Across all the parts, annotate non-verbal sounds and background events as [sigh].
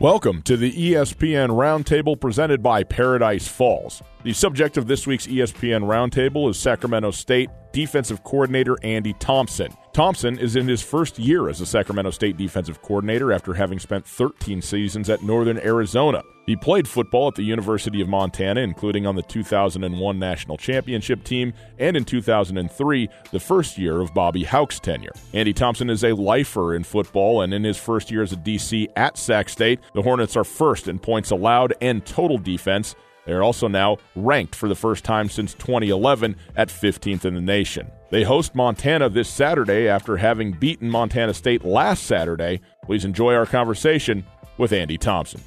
Welcome to the ESPN Roundtable presented by Paradise Falls. The subject of this week's ESPN Roundtable is Sacramento State defensive coordinator Andy Thompson. Thompson is in his first year as a Sacramento State defensive coordinator after having spent 13 seasons at Northern Arizona. He played football at the University of Montana, including on the 2001 national championship team and in 2003, the first year of Bobby Hauck's tenure. Andy Thompson is a lifer in football, and in his first year as a DC at Sac State, the Hornets are first in points allowed and total defense. They are also now ranked for the first time since 2011 at 15th in the nation. They host Montana this Saturday after having beaten Montana State last Saturday. Please enjoy our conversation with Andy Thompson.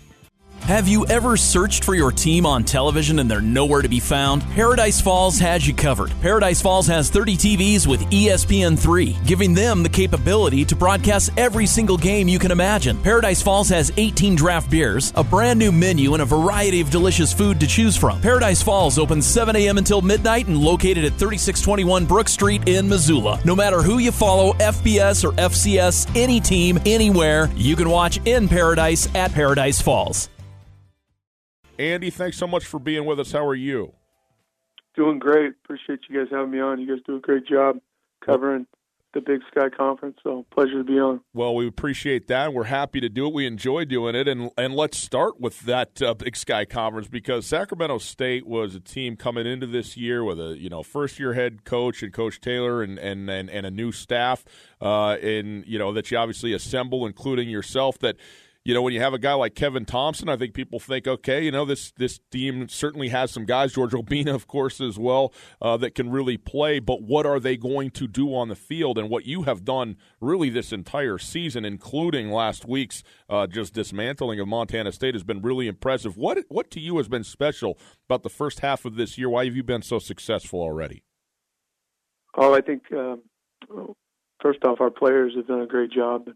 Have you ever searched for your team on television and they're nowhere to be found? Paradise Falls has you covered. Paradise Falls has 30 TVs with E ESPN3, giving them the capability to broadcast every single game you can imagine. Paradise Falls has 18 draft beers, a brand new menu, and a variety of delicious food to choose from. Paradise Falls opens 7 a.m. until midnight and located at 3621 Brook Street in Missoula. No matter who you follow, FBS or FCS, any team, anywhere, you can watch in Paradise at Paradise Falls. Andy, thanks so much for being with us. How are you? Doing great. Appreciate you guys having me on. You guys do a great job covering the Big Sky Conference. So pleasure to be on. Well, we appreciate that. We're happy to do it. We enjoy doing it, and and let's start with that uh, Big Sky Conference because Sacramento State was a team coming into this year with a you know first year head coach and Coach Taylor and and and, and a new staff, uh, and you know that you obviously assemble, including yourself. That you know, when you have a guy like Kevin Thompson, I think people think, okay, you know, this this team certainly has some guys, George Obinna, [laughs] of course, as well, uh, that can really play. But what are they going to do on the field? And what you have done really this entire season, including last week's uh, just dismantling of Montana State, has been really impressive. What what to you has been special about the first half of this year? Why have you been so successful already? Oh, I think um, first off, our players have done a great job,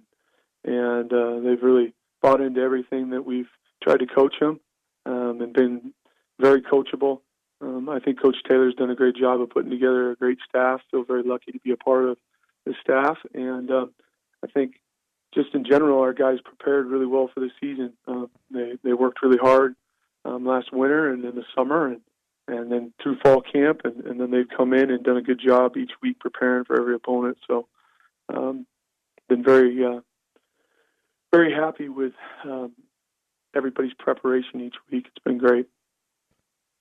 and, uh, they've really bought into everything that we've tried to coach him um, and been very coachable. Um, I think Coach Taylor's done a great job of putting together a great staff. Feel very lucky to be a part of the staff, and um, I think just in general, our guys prepared really well for the season. Uh, they they worked really hard um, last winter and in the summer, and and then through fall camp, and, and then they've come in and done a good job each week preparing for every opponent. So, um, been very uh, very happy with um, everybody's preparation each week. It's been great.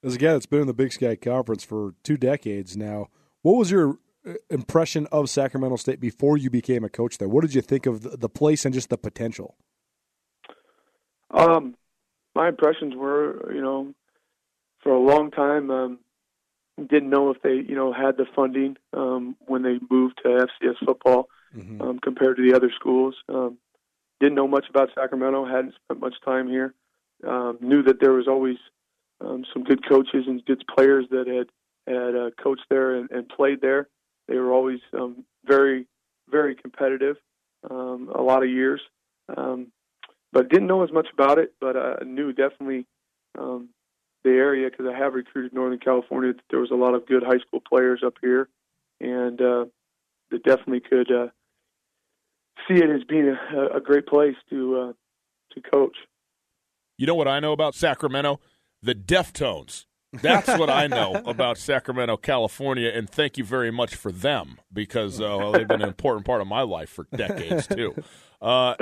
As a guy that's been in the Big Sky Conference for two decades now, what was your uh, impression of Sacramento State before you became a coach there? What did you think of the place and just the potential? Um, my impressions were, you know, for a long time, um, didn't know if they, you know, had the funding um, when they moved to FCS football Mm-hmm. um, compared to the other schools. Um, didn't know much about Sacramento. Hadn't spent much time here. Um, knew that there was always um, some good coaches and good players that had had uh, coached there and, and played there. They were always um, very, very competitive. Um, a lot of years, um, but didn't know as much about it. But I knew definitely um, the area because I have recruited Northern California. There was a lot of good high school players up here, and uh, that definitely could uh, see it as being a, a great place to uh, to coach. You know what I know about Sacramento? The Deftones. That's what I know [laughs] about Sacramento, California, and thank you very much for them because uh, well, they've been an important part of my life for decades too. Uh,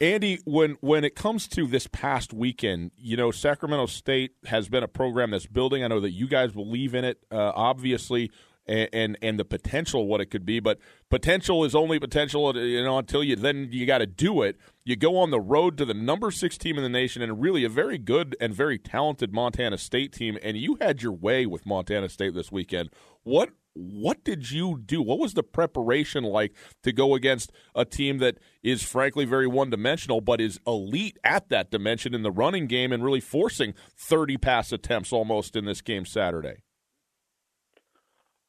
Andy, when when it comes to this past weekend, you know Sacramento State has been a program that's building. I know that you guys believe in it, uh, obviously, and, and and the potential what it could be. But potential is only potential, uh, you know, until you then you got to do it. You go on the road to the number six team in the nation, and really a very good and very talented Montana State team, and you had your way with Montana State this weekend. What what did you do? What was the preparation like to go against a team that is frankly very one dimensional, but is elite at that dimension in the running game and really forcing 30 pass attempts almost in this game Saturday?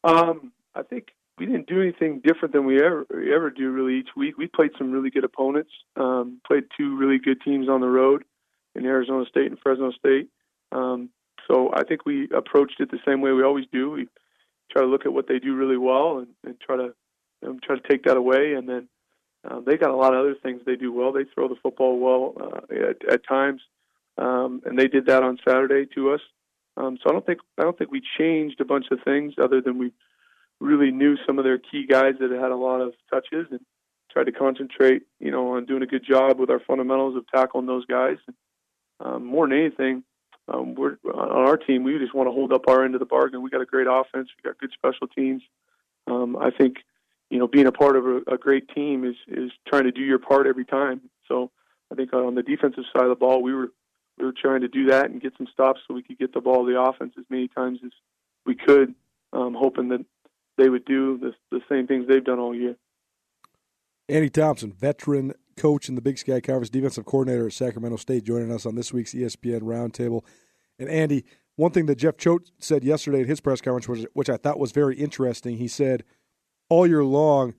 Um, I think we didn't do anything different than we ever ever do really each week. We played some really good opponents. Um, played two really good teams on the road in Arizona State and Fresno State. Um, so I think we approached it the same way we always do. We try to look at what they do really well and, and try to um, try to take that away, and then Um, they got a lot of other things they do well. They throw the football well uh, at, at times, um, and they did that on Saturday to us. Um, so I don't think I don't think we changed a bunch of things other than we really knew some of their key guys that had a lot of touches and tried to concentrate, you know, on doing a good job with our fundamentals of tackling those guys. Um, more than anything, um, we're on our team. We just want to hold up our end of the bargain. We got a great offense. We got good special teams. Um, I think, you know, being a part of a, a great team is is trying to do your part every time. So I think on the defensive side of the ball, we were we were trying to do that and get some stops so we could get the ball to the offense as many times as we could, um, hoping that they would do the, the same things they've done all year. Andy Thompson, veteran coach in the Big Sky Conference, defensive coordinator at Sacramento State, joining us on this week's ESPN Roundtable. And Andy, one thing that Jeff Choate said yesterday at his press conference, which, which I thought was very interesting, he said, all year long,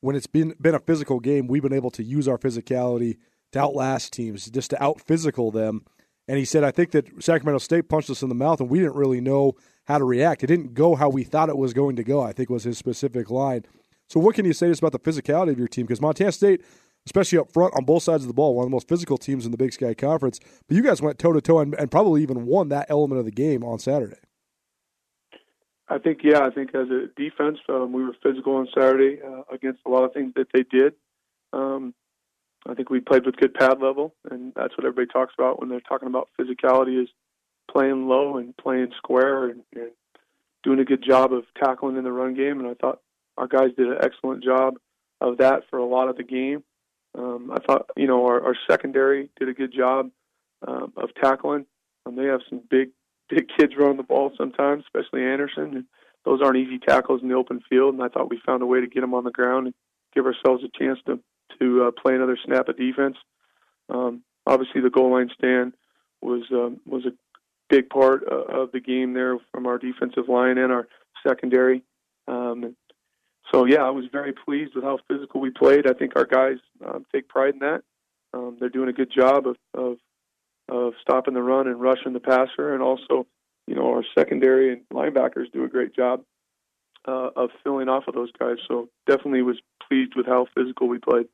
when it's been been a physical game, we've been able to use our physicality to outlast teams, just to out physical them. And he said, I think that Sacramento State punched us in the mouth, and we didn't really know how to react. It didn't go how we thought it was going to go. I think was his specific line. So, what can you say just about the physicality of your team? Because Montana State, especially up front on both sides of the ball, one of the most physical teams in the Big Sky Conference. But you guys went toe to toe and probably even won that element of the game on Saturday. I think, yeah, I think as a defense, um, we were physical on Saturday uh, against a lot of things that they did. Um, I think we played with good pad level, and that's what everybody talks about when they're talking about physicality is playing low and playing square and, and doing a good job of tackling in the run game. And I thought our guys did an excellent job of that for a lot of the game. Um, I thought, you know, our, our secondary did a good job um, of tackling. Um, they have some big, [laughs] big kids running the ball sometimes, especially Anderson. And those aren't easy tackles in the open field. And I thought we found a way to get them on the ground and give ourselves a chance to to uh, play another snap of defense. Um, obviously, the goal line stand was um, was a big part uh, of the game there from our defensive line and our secondary. Um, so yeah, I was very pleased with how physical we played. I think our guys um, take pride in that. Um, they're doing a good job of, of of stopping the run and rushing the passer, and also, you know, our secondary and linebackers do a great job uh, of filling off of those guys. So definitely was pleased with how physical we played.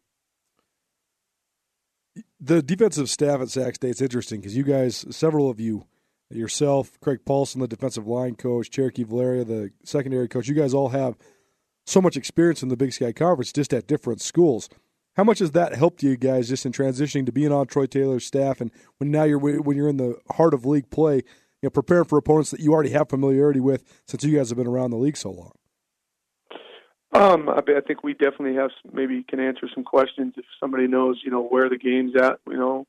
The defensive staff at Sac State's interesting because you guys, several of you, yourself, Craig Paulson, the defensive line coach, Cherokee Valeria, the secondary coach, you guys all have so much experience in the Big Sky Conference just at different schools. How much has that helped you guys just in transitioning to being on Troy Taylor's staff and when now you're when you're in the heart of league play, you know, preparing for opponents that you already have familiarity with since you guys have been around the league so long? Um, I, I think we definitely have maybe can answer some questions if somebody knows, you know, where the game's at, you know.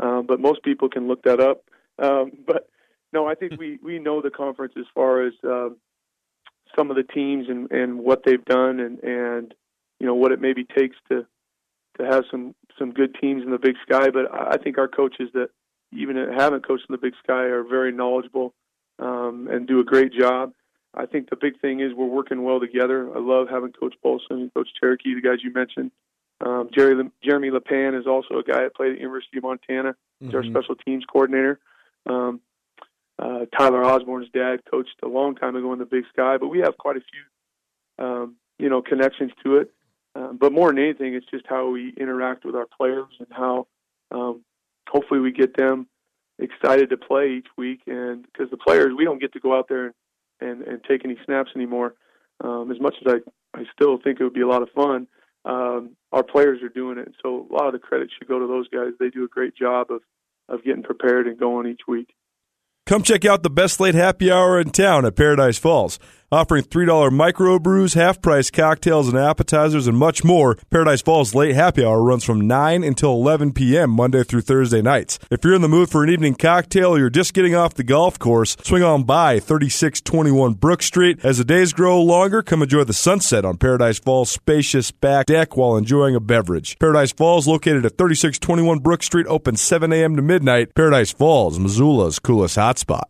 Um, but most people can look that up. Um, [laughs] but no, I think we we know the conference as far as um, some of the teams and, and what they've done and, and you know what it maybe takes to to have some some good teams in the Big Sky. But I think our coaches that even haven't coached in the Big Sky are very knowledgeable um, and do a great job. I think the big thing is we're working well together. I love having Coach Paulson and Coach Cherokee, the guys you mentioned. Um, Jerry, Jeremy LePan is also a guy that played at the University of Montana. He's mm-hmm. our special teams coordinator. Um, uh, Tyler Osborne's dad coached a long time ago in the Big Sky, but we have quite a few, um, you know, connections to it. Um, but more than anything, it's just how we interact with our players and how um, hopefully we get them excited to play each week. And because the players, we don't get to go out there and, and, and take any snaps anymore. Um, as much as I, I still think it would be a lot of fun, um, our players are doing it. So a lot of the credit should go to those guys. They do a great job of, of getting prepared and going each week. Come check out the best late happy hour in town at Paradise Falls offering $3 micro brews, half price cocktails and appetizers, and much more. Paradise Falls Late Happy Hour runs from 9 until 11 p.m. Monday through Thursday nights. If you're in the mood for an evening cocktail or you're just getting off the golf course, swing on by 3621 Brook Street. As the days grow longer, come enjoy the sunset on Paradise Falls' spacious back deck while enjoying a beverage. Paradise Falls, located at 3621 Brook Street, open 7 a.m. to midnight. Paradise Falls, Missoula's coolest hotspot.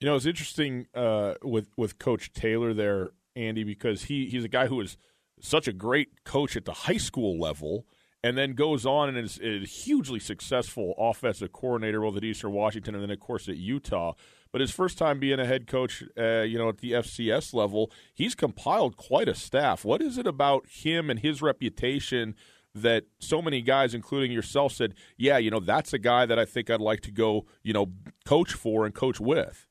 You know, it's interesting uh, with with Coach Taylor there, Andy, because he he's a guy who is such a great coach at the high school level, and then goes on and is a hugely successful offensive coordinator both at Eastern Washington and then of course at Utah. But his first time being a head coach, uh, you know, at the FCS level, he's compiled quite a staff. What is it about him and his reputation? that so many guys, including yourself, said, "Yeah, you know, that's a guy that I think I'd like to go, you know, coach for and coach with."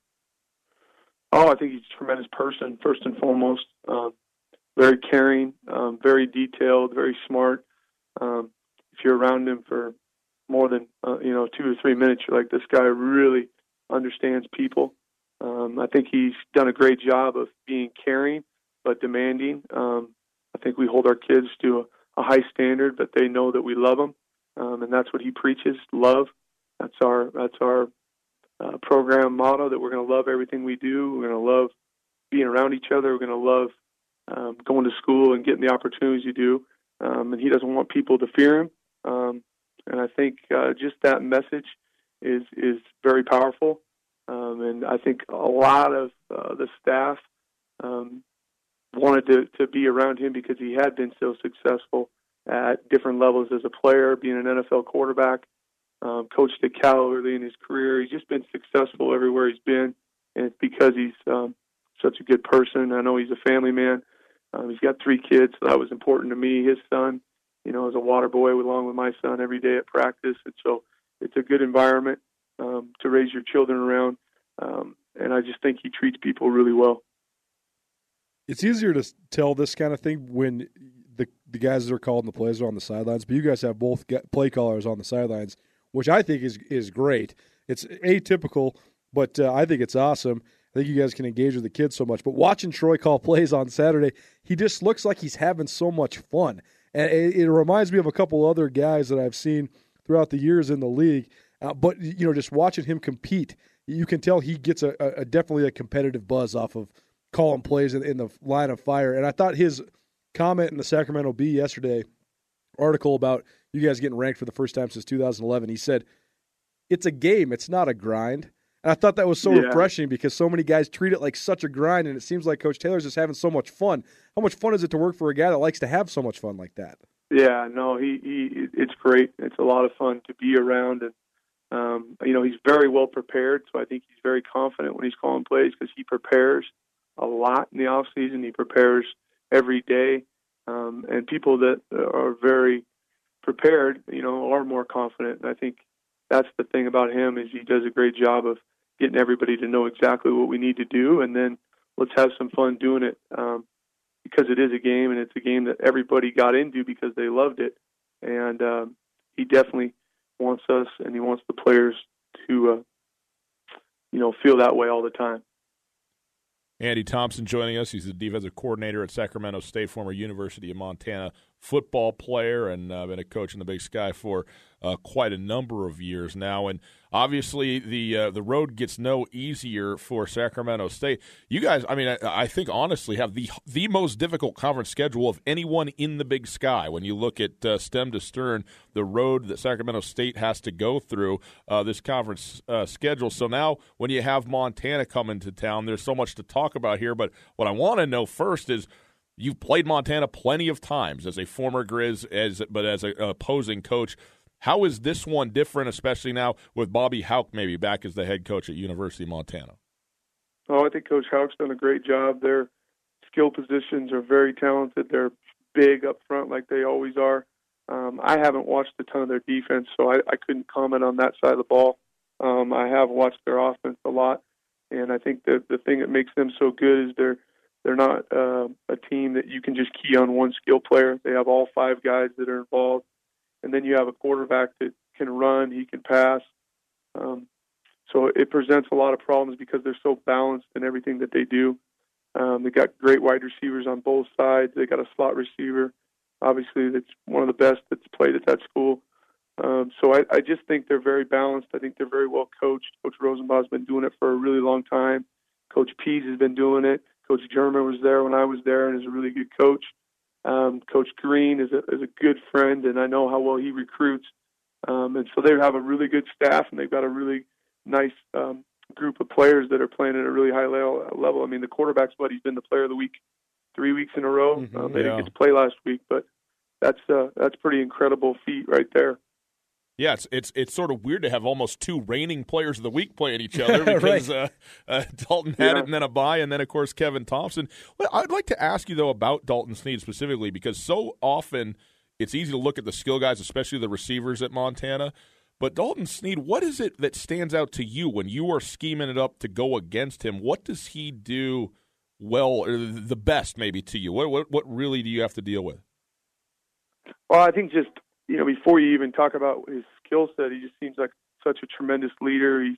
Oh, I think he's a tremendous person, first and foremost. Um, very caring, um, very detailed, very smart. Um, if you're around him for more than uh, you know two or three minutes, you're like, this guy really understands people. Um, I think he's done a great job of being caring but demanding. Um, I think we hold our kids to a, a high standard, but they know that we love them, um, and that's what he preaches: love. That's our that's our uh, program motto that we're going to love everything we do. We're going to love being around each other. We're going to love um, going to school and getting the opportunities you do. Um, and he doesn't want people to fear him. Um, and I think uh, just that message is is very powerful. Um, and I think a lot of uh, the staff um, wanted to, to be around him because he had been so successful at different levels as a player, being an NFL quarterback, um, coached at Cal early in his career. He's just been successful everywhere he's been, and it's because he's um, such a good person. I know he's a family man. Um, he's got three kids, so that was important to me. His son, you know, is a water boy along with my son every day at practice, and so it's a good environment um, to raise your children around. Um, and I just think he treats people really well. It's easier to tell this kind of thing when the the guys that are calling the plays are on the sidelines, but you guys have both play callers on the sidelines, which I think is is great. It's atypical, but uh, I think it's awesome. I think you guys can engage with the kids so much. But watching Troy call plays on Saturday, he just looks like he's having so much fun. And it, it reminds me of a couple other guys that I've seen throughout the years in the league. Uh, but you know, just watching him compete, you can tell he gets a, a definitely a competitive buzz off of calling plays in, in the line of fire. And I thought his comment in the Sacramento Bee yesterday article about you guys getting ranked for the first time since 2011. He said, "It's a game. It's not a grind." And I thought that was so yeah. refreshing because so many guys treat it like such a grind, and it seems like Coach Taylor's just having so much fun. How much fun is it to work for a guy that likes to have so much fun like that? Yeah, no, he, he it's great. It's a lot of fun to be around, and um, you know he's very well prepared. So I think he's very confident when he's calling plays because he prepares a lot in the off season. He prepares every day, um, and people that are very prepared, you know, are more confident. And I think that's the thing about him is he does a great job of getting everybody to know exactly what we need to do, and then let's have some fun doing it um, because it is a game and it's a game that everybody got into because they loved it, and um, he definitely wants us and he wants the players to, uh, you know, feel that way all the time. Andy Thompson joining us. He's the defensive coordinator at Sacramento State, former University of Montana football player, and uh, been a coach in the Big Sky for uh, quite a number of years now. And obviously, the uh, the road gets no easier for Sacramento State. You guys, I mean, I, I, think honestly have the the most difficult conference schedule of anyone in the Big Sky. When you look at uh, stem to stern, the road that Sacramento State has to go through uh, this conference uh, schedule. So now, when you have Montana coming to town, there's so much to talk about here. But what I want to know first is You've played Montana plenty of times as a former Grizz, as but as an opposing coach. How is this one different, especially now with Bobby Hauck maybe back as the head coach at University of Montana? Oh, I think Coach Hauck's done a great job. Their skill positions are very talented. They're big up front, like they always are. Um, I haven't watched a ton of their defense, so I, I couldn't comment on that side of the ball. Um, I have watched their offense a lot, and I think that the thing that makes them so good is they're they're not uh, a team that you can just key on one skill player. They have all five guys that are involved, and then you have a quarterback that can run, he can pass. Um, so it presents a lot of problems because they're so balanced in everything that they do. Um, they got great wide receivers on both sides. They got a slot receiver, obviously that's one of the best that's played at that school. Um, so I, I just think they're very balanced. I think they're very well coached. Coach Rosenbach's been doing it for a really long time. Coach Pease has been doing it. Coach German was there when I was there and is a really good coach. Um, coach Green is a, is a good friend, and I know how well he recruits. Um, and so they have a really good staff, and they've got a really nice um, group of players that are playing at a really high level. I mean, the quarterback's buddy's been the player of the week three weeks in a row. Mm-hmm, um, they yeah. didn't get to play last week, but that's uh, that's pretty incredible feat right there. Yeah, it's, it's it's sort of weird to have almost two reigning players of the week playing each other [laughs] because right. uh, uh, Dalton had yeah. it and then a bye, and then of course Kevin Thompson. Well, I'd like to ask you though about Dalton Sneed specifically because so often it's easy to look at the skill guys, especially the receivers at Montana. But Dalton Sneed, what is it that stands out to you when you are scheming it up to go against him? What does he do well, or the best maybe to you? What what, what really do you have to deal with? Well, I think just you know before you even talk about his skill set, he just seems like such a tremendous leader. He's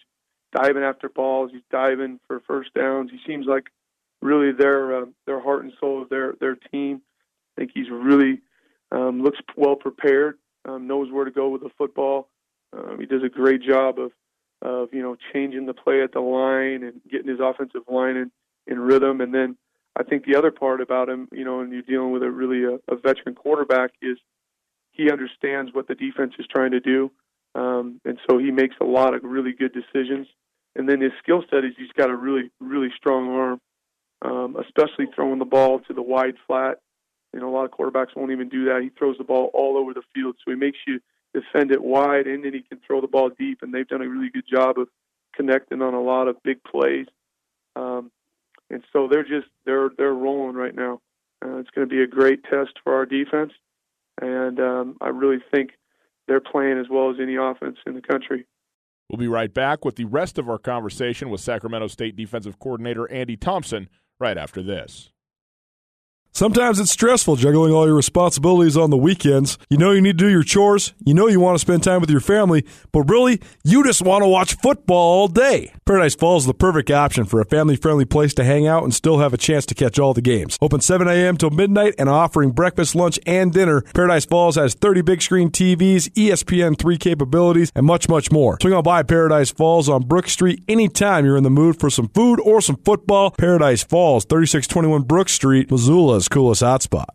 diving after balls. He's diving for first downs. He seems like really their uh, their heart and soul of their their team. I think he's really um, looks well prepared, um, knows where to go with the football. Um, he does a great job of of you know changing the play at the line and getting his offensive line in, in rhythm. And then I think the other part about him, you know, and you're dealing with a really a, a veteran quarterback is he understands what the defense is trying to do, um, and so he makes a lot of really good decisions. And then his skill set is he's got a really really strong arm, um, especially throwing the ball to the wide flat. You know, a lot of quarterbacks won't even do that. He throws the ball all over the field, so he makes you defend it wide, and then he can throw the ball deep. And they've done a really good job of connecting on a lot of big plays. Um, and so they're just they're they're rolling right now. Uh, it's going to be a great test for our defense, and um, I really think they're playing as well as any offense in the country. We'll be right back with the rest of our conversation with Sacramento State defensive coordinator Andy Thompson right after this. Sometimes it's stressful juggling all your responsibilities on the weekends. You know you need to do your chores, you know you want to spend time with your family, but really, you just want to watch football all day. Paradise Falls is the perfect option for a family friendly place to hang out and still have a chance to catch all the games. Open 7 a.m. till midnight and offering breakfast, lunch, and dinner. Paradise Falls has 30 big screen TVs, ESPN3 capabilities, and much, much more. Swing on by Paradise Falls on Brook Street anytime you're in the mood for some food or some football. Paradise Falls, 3621 Brook Street, Missoula's coolest hotspot.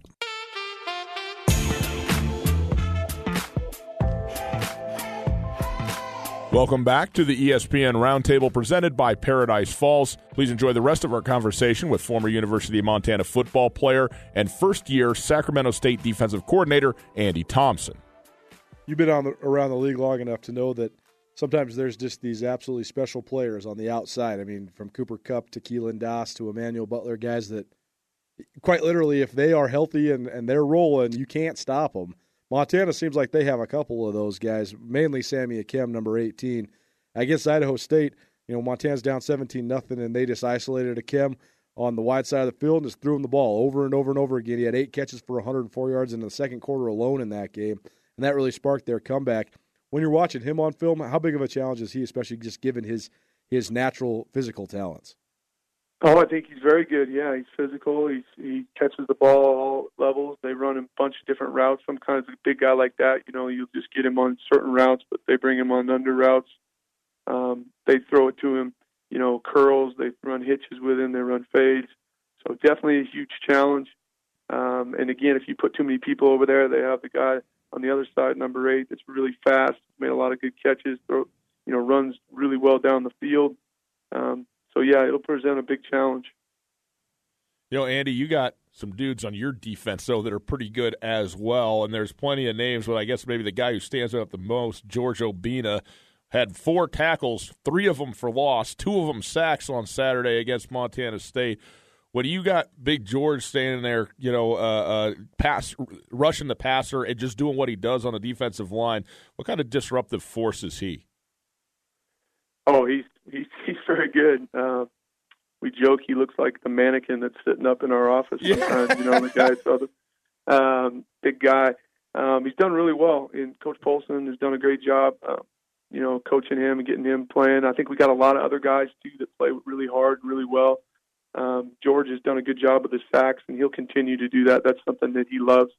Welcome back to the ESPN Roundtable presented by Paradise Falls. Please enjoy the rest of our conversation with former University of Montana football player and first year Sacramento State defensive coordinator Andy Thompson. You've been on the, around the league long enough to know that sometimes there's just these absolutely special players on the outside. I mean, from Cooper Kupp to Keelan Doss to Emmanuel Butler, guys that quite literally, if they are healthy and, and they're rolling, you can't stop them. Montana seems like they have a couple of those guys, mainly Sammy Akem, number 18. Against Idaho State, you know, Montana's down 17 nothing, and they just isolated Akem on the wide side of the field and just threw him the ball over and over and over again. He had eight catches for 104 yards in the second quarter alone in that game, and that really sparked their comeback. When you're watching him on film, how big of a challenge is he, especially just given his his natural physical talents? Oh, I think he's very good. Yeah, he's physical. He's he catches the ball all levels. They run a bunch of different routes. Sometimes a big guy like that, you know, you'll just get him on certain routes, but they bring him on under routes. Um, they throw it to him, you know, curls. They run hitches with him. They run fades. So definitely a huge challenge. Um, and again, if you put too many people over there, they have the guy on the other side, number eight, that's really fast, made a lot of good catches, throw, you know, runs really well down the field. Um, so yeah, it'll present a big challenge. You know, Andy, you got some dudes on your defense though that are pretty good as well, and there's plenty of names. But I guess maybe the guy who stands out the most, George Obinna, had four tackles, three of them for loss, two of them sacks on Saturday against Montana State. When you got Big George standing there, you know, uh, uh, pass rushing the passer and just doing what he does on the defensive line, what kind of disruptive force is he? Oh, he's he's he's very good. Uh, we joke he looks like the mannequin that's sitting up in our office sometimes. Yeah. you know, the guy, so the um, big guy. Um, he's done really well, and Coach Paulson has done a great job. Uh, you know, coaching him and getting him playing. I think we got a lot of other guys too that play really hard, really well. Um, George has done a good job with the sacks, and he'll continue to do that. That's something that he loves.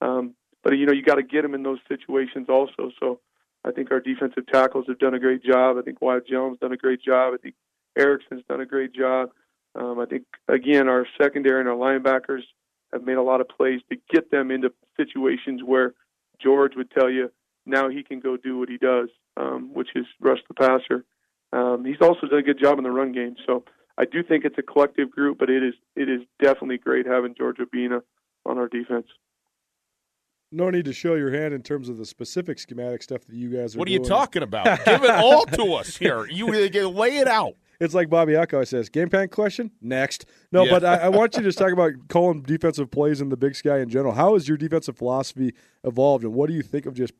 Um, but you know, you got to get him in those situations also. So I think our defensive tackles have done a great job. I think Wyatt Jones done a great job. I think Erickson's done a great job. Um, I think again our secondary and our linebackers have made a lot of plays to get them into situations where George would tell you now he can go do what he does, um, which is rush the passer. Um, he's also done a good job in the run game. So I do think it's a collective group, but it is it is definitely great having George Obinna on our defense no need to show your hand in terms of the specific schematic stuff that you guys are. What are doing. you talking about? Give it all to us here. You [laughs] lay it out. it's like Bobby Echo says, game plan question? Next. No, Yeah. but I, I want you to [laughs] just talk about calling defensive plays in the big sky in general. How has your defensive philosophy evolved, and what do you think of just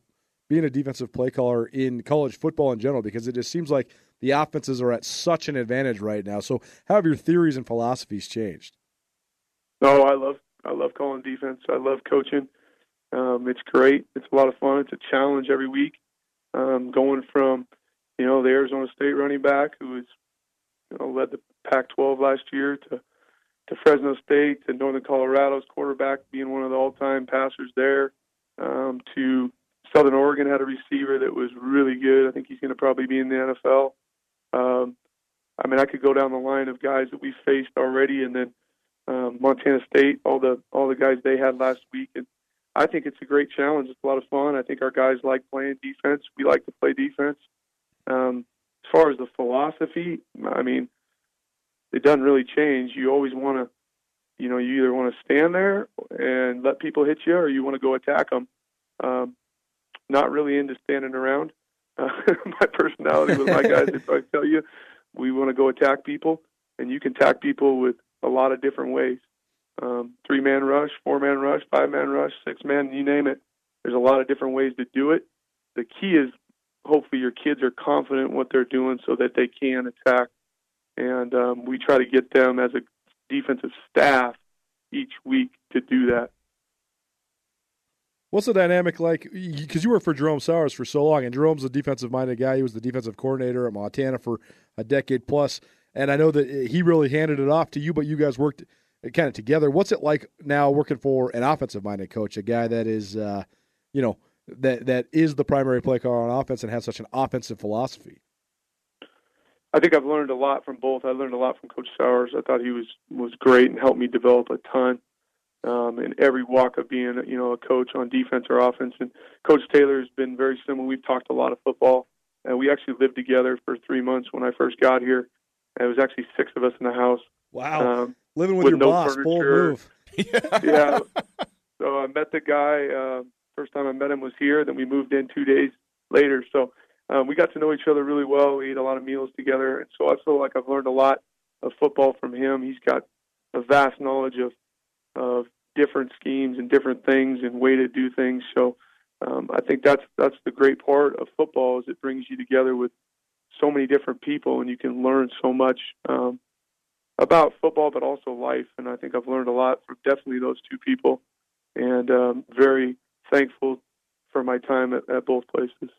being a defensive play caller in college football in general? Because it just seems like the offenses are at such an advantage right now. So, how have your theories and philosophies changed? No, I love I love calling defense. I love coaching. Um, it's great. It's a lot of fun. It's a challenge every week. Um, going from you know the Arizona State running back who was you know led the Pac-12 last year to to Fresno State to Northern Colorado's quarterback being one of the all-time passers there um, to Southern Oregon had a receiver that was really good. I think he's going to probably be in the NFL. Um, I mean, I could go down the line of guys that we faced already, and then um, Montana State, all the all the guys they had last week, and I think it's a great challenge. It's a lot of fun. I think our guys like playing defense. We like to play defense. Um, as far as the philosophy, I mean, it doesn't really change. You always want to, you know, you either want to stand there and let people hit you, or you want to go attack them. Um, not really into standing around. Uh, [laughs] my personality with my guys, if I tell you, we want to go attack people, and you can attack people with a lot of different ways. Um, three man rush, four man rush, five man rush, six man, you name it. There's a lot of different ways to do it. The key is hopefully your kids are confident in what they're doing so that they can attack. And um, we try to get them as a defensive staff each week to do that. What's the dynamic like? Because you were for Jerome Souers for so long, and Jerome's a defensive minded guy. He was the defensive coordinator at Montana for a decade plus, and I know that he really handed it off to you, but you guys worked kind of together. What's it like now working for an offensive minded coach, a guy that is, uh, you know, that that is the primary play caller on offense and has such an offensive philosophy? I think I've learned a lot from both. I learned a lot from Coach Souers. I thought he was was great and helped me develop a ton um, in every walk of being, you know, a coach on defense or offense. And Coach Taylor has been very similar. We've talked a lot of football, and we actually lived together for three months when I first got here. And it was actually six of us in the house. Wow, Um, living with, with your no boss, bold move. [laughs] yeah. So I met the guy. Uh, first time I met him was here. Then we moved in two days later. So um, we got to know each other really well. We ate a lot of meals together, and so I feel like I've learned a lot of football from him. He's got a vast knowledge of of different schemes and different things and way to do things. So um, I think that's that's the great part of football is it brings you together with so many different people, and you can learn so much. Um, about football, but also life. And I think I've learned a lot from definitely those two people, and um, very thankful for my time at, at both places.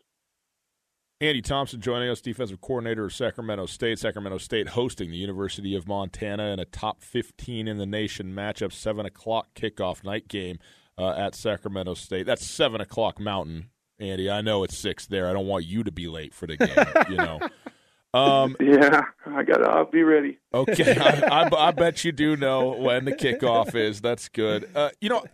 Andy Thompson joining us, defensive coordinator of Sacramento State. Sacramento State hosting the University of Montana in a top 15 in the nation matchup, 7 o'clock kickoff night game uh, at Sacramento State. That's 7 o'clock Mountain, Andy. I know it's 6 there. I don't want you to be late for the game, you know. [laughs] Um, [laughs] Yeah, I got. I'll be ready. Okay, I, [laughs] I, I bet you do know when the kickoff is. That's good. Uh, you know,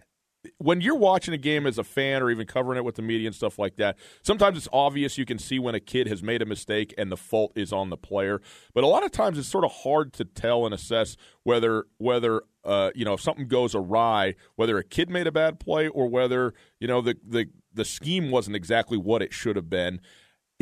when you're watching a game as a fan or even covering it with the media and stuff like that, sometimes it's obvious you can see when a kid has made a mistake and the fault is on the player. But a lot of times it's sort of hard to tell and assess whether whether uh, you know if something goes awry, whether a kid made a bad play or whether you know the the the scheme wasn't exactly what it should have been.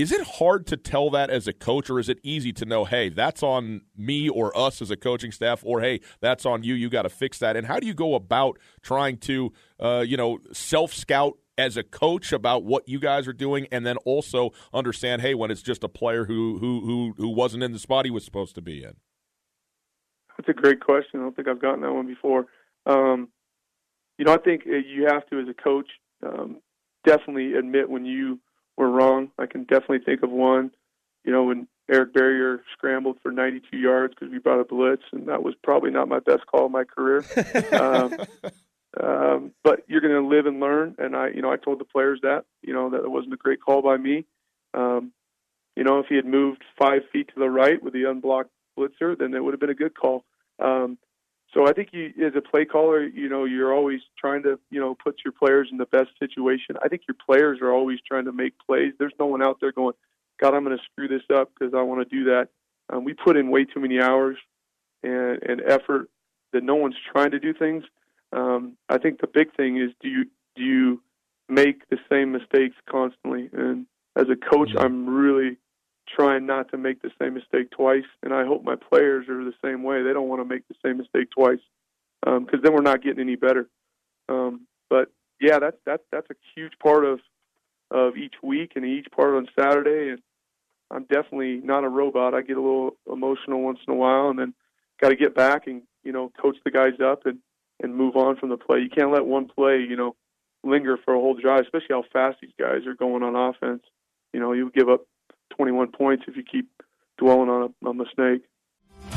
Is it hard to tell that as a coach, or is it easy to know, hey, that's on me or us as a coaching staff, or hey, that's on you, you got to fix that? And how do you go about trying to, uh, you know, self scout as a coach about what you guys are doing, and then also understand, hey, when it's just a player who who who who wasn't in the spot he was supposed to be in? That's a great question. I don't think I've gotten that one before. Um, you know, I think uh, you have to, as a coach, um, definitely admit when you were wrong. I can definitely think of one. You know, when Eric Barriere scrambled for 92 yards because we brought a blitz, and that was probably not my best call of my career. um, [laughs] um, but you're going to live and learn. And I, you know, I told the players that, you know, that it wasn't a great call by me. Um, you know, if he had moved five feet to the right with the unblocked blitzer, then it would have been a good call. Um, so I think you, as a play caller, you know, you're always trying to, you know, put your players in the best situation. I think your players are always trying to make plays. There's no one out there going, God, I'm going to screw this up because I want to do that. Um, we put in way too many hours and, and effort that no one's trying to do things. Um, I think the big thing is do you do you make the same mistakes constantly? And as a coach, I'm really trying not to make the same mistake twice. And I hope my players are the same way. They don't want to make the same mistake twice because um, then we're not getting any better. Um, but yeah, that's that's that's a huge part of of each week and each part on Saturday. And I'm definitely not a robot. I get a little emotional once in a while, and then got to get back and you know coach the guys up and and move on from the play. You can't let one play you know linger for a whole drive, especially how fast these guys are going on offense. You know, you give up 21 points if you keep dwelling on a, on a mistake.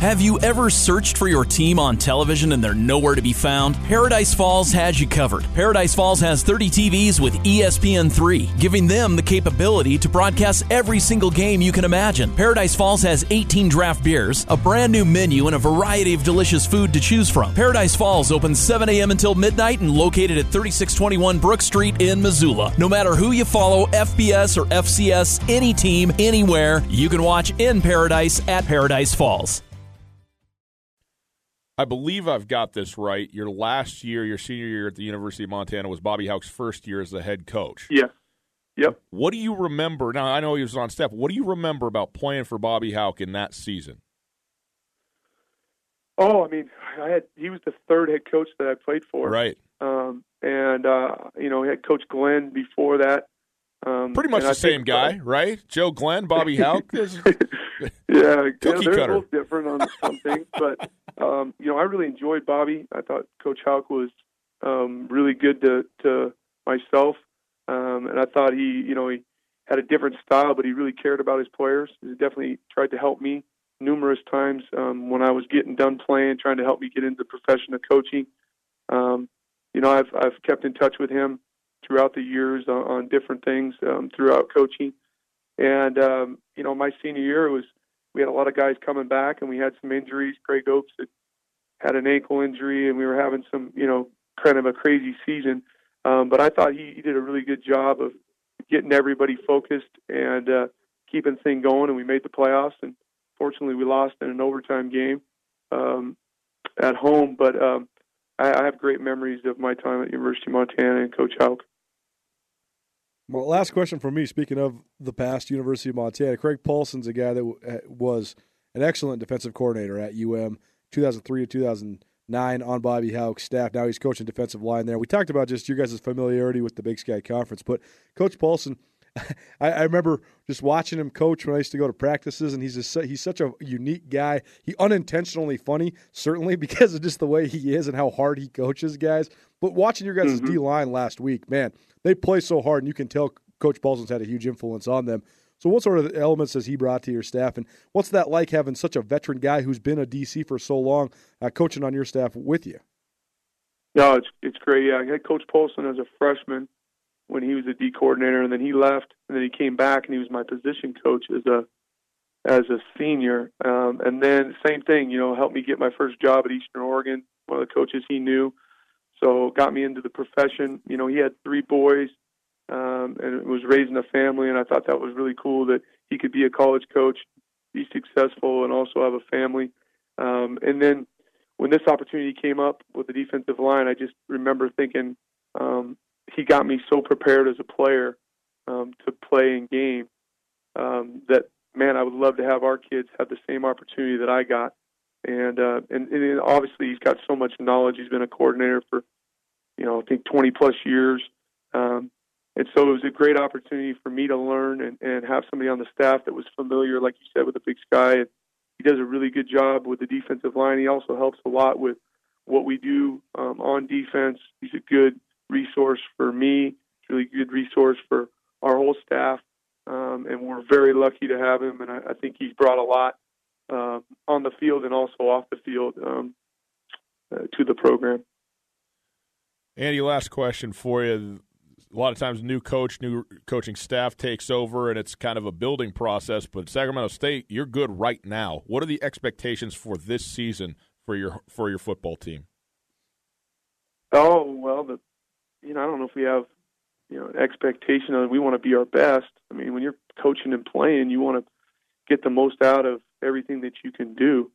Have you ever searched for your team on television and they're nowhere to be found? Paradise Falls has you covered. Paradise Falls has 30 TVs with ESPN3, giving them the capability to broadcast every single game you can imagine. Paradise Falls has 18 draft beers, a brand new menu, and a variety of delicious food to choose from. Paradise Falls opens 7 a.m. until midnight and located at 3621 Brook Street in Missoula. No matter who you follow, FBS or FCS, any team, anywhere, you can watch in Paradise at Paradise Falls. I believe I've got this right. Your last year, your senior year at the University of Montana, was Bobby Hauck's first year as the head coach. Yeah. Yep. What do you remember? Now, I know he was on staff. What do you remember about playing for Bobby Hauck in that season? Oh, I mean, I had he was the third head coach that I played for. Right. Um, and uh, you know, head coach Glenn before that. Um, Pretty much the same guy, uh, right? Joe Glenn, Bobby Hauck. [laughs] yeah, [laughs] yeah, they're cutter. both different on some things, but um, you know, I really enjoyed Bobby. I thought Coach Hauck was um, really good to to myself, um, and I thought he, you know, he had a different style, but he really cared about his players. He definitely tried to help me numerous times um, when I was getting done playing, trying to help me get into the profession of coaching. Um, you know, I've I've kept in touch with him throughout the years on, on different things um, throughout coaching, and um, you know, my senior year was we had a lot of guys coming back, and we had some injuries. Craig Ochs had, had an ankle injury, and we were having some, you know, kind of a crazy season. Um, but I thought he, he did a really good job of getting everybody focused and uh, keeping things going, and we made the playoffs. And fortunately, we lost in an overtime game um, at home. But um, I, I have great memories of my time at University of Montana and Coach Hauck. Well, last question for me. Speaking of the past, University of Montana, Craig Paulson's a guy that uh, was an excellent defensive coordinator at UM, 2003 to 2009 on Bobby Hauck's staff. Now he's coaching defensive line there. We talked about just your guys' familiarity with the Big Sky Conference, but Coach Paulson, [laughs] I, I, remember just watching him coach when I used to go to practices, and he's just, he's such a unique guy. He unintentionally funny, certainly [laughs] because of just the way he is and how hard he coaches guys. But watching your guys' mm-hmm. D line last week, man, they play so hard, and you can tell Coach Paulson's had a huge influence on them. So, what sort of elements has he brought to your staff, and what's that like having such a veteran guy who's been a DC for so long, uh, coaching on your staff with you? No, it's it's great. Yeah, I had Coach Paulson as a freshman when he was a D coordinator, and then he left, and then he came back, and he was my position coach as a as a senior. Um, and then same thing, you know, helped me get my first job at Eastern Oregon. One of the coaches he knew, so got me into the profession. You know, he had three boys um, and was raising a family, and I thought that was really cool that he could be a college coach, be successful, and also have a family. Um, and then when this opportunity came up with the defensive line, I just remember thinking um, he got me so prepared as a player um, to play in game um, that man, I would love to have our kids have the same opportunity that I got. And, uh, and and obviously he's got so much knowledge. He's been a coordinator for you know, I think 20 plus years. Um, and so it was a great opportunity for me to learn and, and have somebody on the staff that was familiar, like you said, with the Big Sky. And he does a really good job with the defensive line. He also helps a lot with what we do um, on defense. He's a good resource for me, really good resource for our whole staff. Um, and we're very lucky to have him. And I, I think he's brought a lot uh, on the field and also off the field um, uh, to the program. Andy, last question for you. A lot of times, new coach, new coaching staff takes over, and it's kind of a building process. But Sacramento State, you're good right now. What are the expectations for this season for your for your football team? Oh well, the you know I don't know if we have you know an expectation of we want to be our best. I mean, when you're coaching and playing, you want to get the most out of everything that you can do.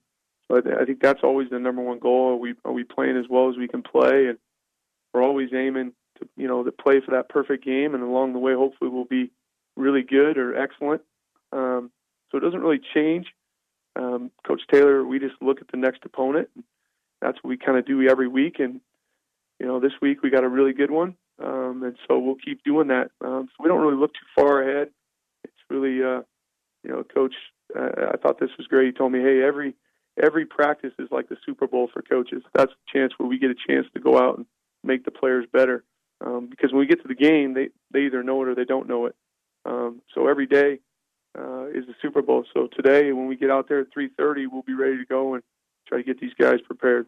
So I, I think that's always the number one goal. Are we are we playing as well as we can play and we're always aiming to you know to play for that perfect game, and along the way, hopefully, we'll be really good or excellent. Um, So it doesn't really change. Um, Coach Taylor, we just look at the next opponent. That's what we kind of do every week. And, you know, this week we got a really good one. Um, and so we'll keep doing that. Um, so we don't really look too far ahead. It's really, uh, you know, Coach, uh, I thought this was great. He told me, hey, every every practice is like the Super Bowl for coaches. That's a chance where we get a chance to go out and make the players better. Um, because when we get to the game, they they either know it or they don't know it. Um, so every day uh, is the Super Bowl. So today, when we get out there at 3:30, we'll be ready to go and try to get these guys prepared.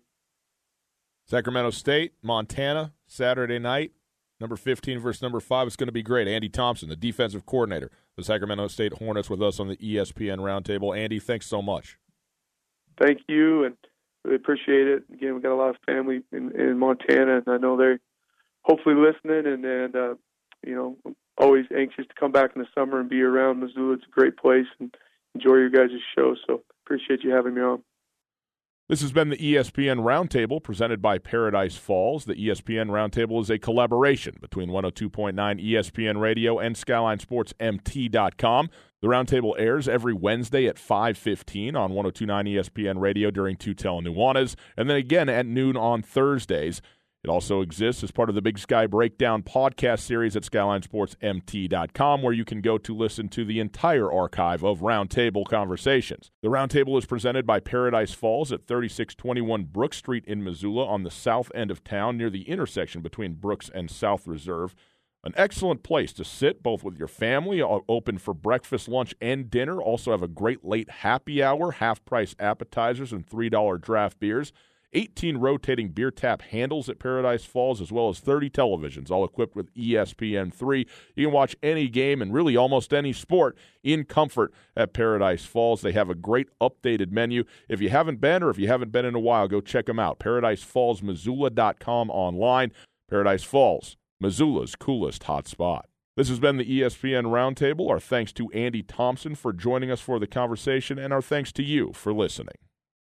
Sacramento State, Montana, Saturday night. Number 15 versus number 5 is going to be great. Andy Thompson, the defensive coordinator, the Sacramento State Hornets, with us on the ESPN Roundtable. Andy, thanks so much. Thank you, and really appreciate it. Again, we got a lot of family in, in Montana, and I know they're hopefully listening. And, and uh, you know, always anxious to come back in the summer and be around Missoula. It's a great place, and enjoy your guys' show. So appreciate you having me on. This has been the ESPN Roundtable presented by Paradise Falls. The ESPN Roundtable is a collaboration between 102.9 ESPN Radio and SkylineSportsMT.com. The Roundtable airs every Wednesday at 5:15 on 102.9 ESPN Radio during Tootell Nuanez, and then again at noon on Thursdays. It also exists as part of the Big Sky Breakdown podcast series at SkylineSportsMT.com, where you can go to listen to the entire archive of Roundtable conversations. The Roundtable is presented by Paradise Falls at 3621 Brook Street in Missoula on the south end of town near the intersection between Brooks and South Reserve. An excellent place to sit, both with your family, open for breakfast, lunch, and dinner. Also have a great late happy hour, half price appetizers, and $3 draft beers. 18 rotating beer tap handles at Paradise Falls, as well as 30 televisions, all equipped with ESPN3. You can watch any game and really almost any sport in comfort at Paradise Falls. They have a great updated menu. If you haven't been or if you haven't been in a while, go check them out. ParadiseFallsMissoula.com online. Paradise Falls, Missoula's coolest hotspot. This has been the ESPN Roundtable. Our thanks to Andy Thompson for joining us for the conversation, and our thanks to you for listening.